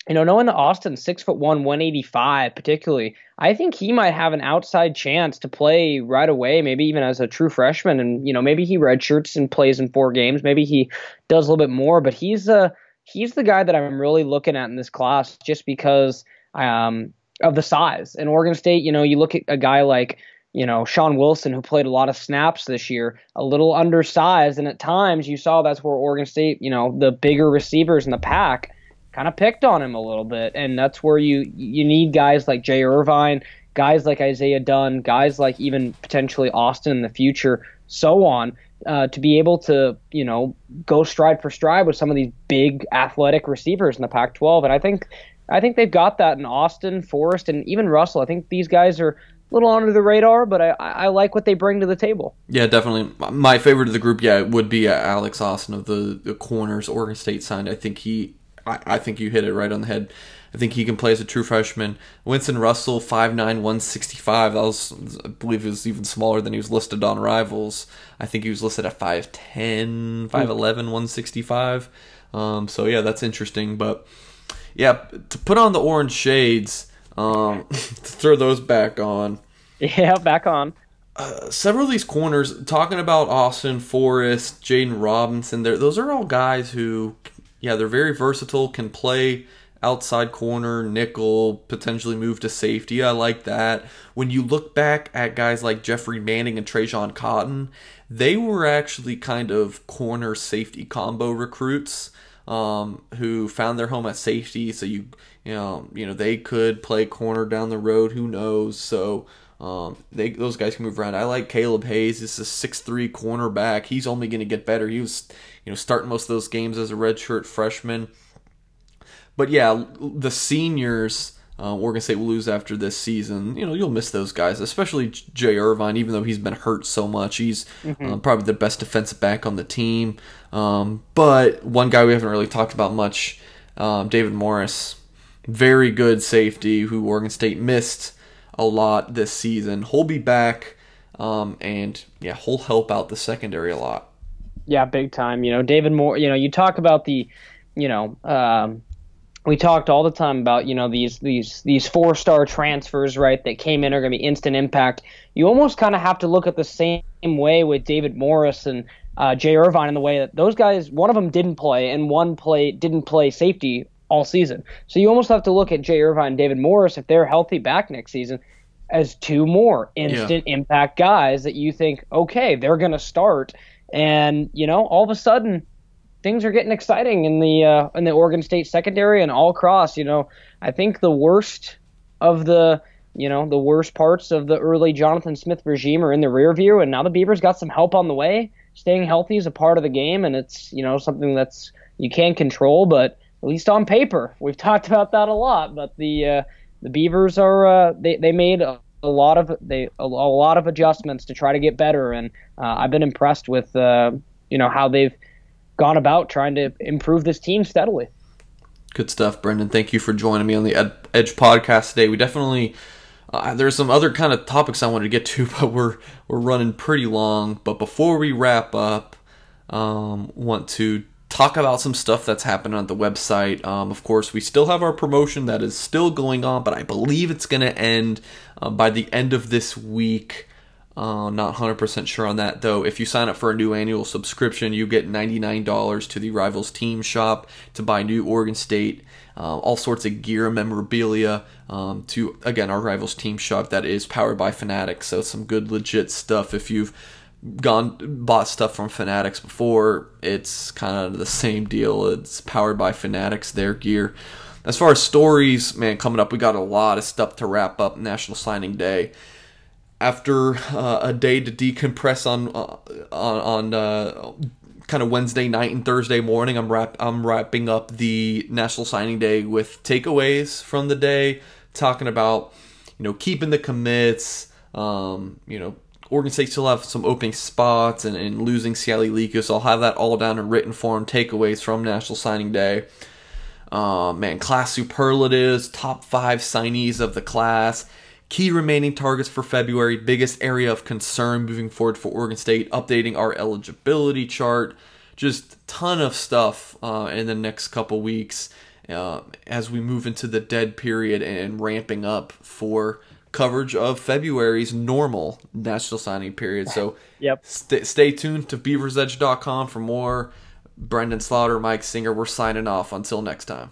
S3: you know, knowing that Austin's six foot one, 185, particularly, I think he might have an outside chance to play right away, maybe even as a true freshman. And, you know, maybe he redshirts and plays in four games. Maybe he does a little bit more, but he's uh he's the guy that I'm really looking at in this class just because um of the size. In Oregon State, you know, you look at a guy like you know, Sean Wilson, who played a lot of snaps this year, a little undersized. And at times you saw that's where Oregon State, you know, the bigger receivers in the pack kind of picked on him a little bit. And that's where you you need guys like Jay Irvine, guys like Isaiah Dunn, guys like even potentially Austin in the future, so on, uh, to be able to, you know, go stride for stride with some of these big athletic receivers in the Pac 12. And I think I think they've got that in Austin, Forrest, and even Russell. I think these guys are a little under the radar, but I, I like what they bring to the table.
S2: Yeah, definitely. My favorite of the group, yeah, would be uh, Alex Austin of the, the corners. Oregon State signed. I think he, I, I think you hit it right on the head. I think he can play as a true freshman. Winston Russell, 5'9", 165. That was, I believe, he was even smaller than he was listed on Rivals. I think he was listed at 5'10", 5'11", 165. Um, so yeah, that's interesting. But yeah, to put on the orange shades, um, <laughs> to throw those back on
S3: Yeah, back on.
S2: several of these corners, talking about Austin Forrest, Jaden Robinson, those are all guys who, yeah, they're very versatile, can play outside corner, nickel, potentially move to safety. I like that. When you look back at guys like Jeffrey Manning and Trajan Cotton, they were actually kind of corner safety combo recruits um, who found their home at safety. So you, you know, you know they could play corner down the road. Who knows? So um, they those guys can move around. I like Caleb Hayes. This is a six three cornerback. He's only going to get better. He was, you know, starting most of those games as a redshirt freshman. But yeah, the seniors, uh, Oregon State will lose after this season, you know, you'll miss those guys, especially Jay Irvine, even though he's been hurt so much. He's mm-hmm. uh, probably the best defensive back on the team. Um, but one guy we haven't really talked about much, um, David Morris, very good safety who Oregon State missed a lot this season. He'll be back, um, and yeah, he'll help out the secondary a lot.
S3: Yeah, big time. You know, David Moore. You know, you talk about the, you know, um, we talked all the time about you know these these these four star transfers right that came in are going to be instant impact. You almost kind of have to look at the same way with David Morris and uh, Jay Irvine in the way that those guys, one of them didn't play and one play didn't play safety all season. So you almost have to look at Jay Irvine and David Morris if they're healthy back next season as two more instant yeah. impact guys that you think, okay, they're going to start. And, you know, all of a sudden, things are getting exciting in the uh, in the Oregon State secondary and all across. You know, I think the worst of the you know the worst parts of the early Jonathan Smith regime are in the rear view, and now the Beavers got some help on the way. Staying healthy is a part of the game, and it's you know something that's you can't control, but at least on paper, we've <laughs> talked about that a lot. But the uh, the Beavers are uh, they they made a, a lot of they a, a, lot of adjustments to try to get better, and uh, I've been impressed with uh, you know how they've gone about trying to improve this team steadily.
S2: Good stuff, Brenden. Thank you for joining me on the Ed- Edge podcast today. We definitely uh, there's some other kind of topics I wanted to get to, <laughs> but we're we're running pretty long. But before we wrap up, um, want to talk about some stuff that's happened on the website. Um, of course, we still have our promotion that is still going on, but I believe it's going to end uh, by the end of this week. Uh, not 100% sure on that though. If you sign up for a new annual subscription, you get $99 to the Rivals Team Shop to buy new Oregon State, uh, all sorts of gear memorabilia um, to, again, our Rivals Team Shop that is powered by Fanatics. So, some good legit stuff. If you've gone bought stuff from Fanatics before, it's kind of the same deal. It's powered by Fanatics, their gear. As far as stories, man, coming up, we got a lot of stuff to wrap up National Signing Day after uh, a day to decompress on uh, on, uh, kind of Wednesday night and Thursday morning, I'm wrap I'm wrapping up the National Signing Day with takeaways from the day, talking about you know keeping the commits, um, you know. Oregon State still have some opening spots and, and losing Siale so I'll have that all down in written form, takeaways from National Signing Day. Uh, man, class superlatives, top five signees of the class, Key remaining targets for February, biggest area of concern moving forward for Oregon State, updating our eligibility chart, just ton of stuff uh, in the next couple weeks uh, as we move into the dead period and ramping up for coverage of February's normal national signing period. So <laughs>
S3: yep.
S2: st- stay tuned to beaversedge.com for more. Brenden Slaughter, Mike Singer, we're signing off. Until next time.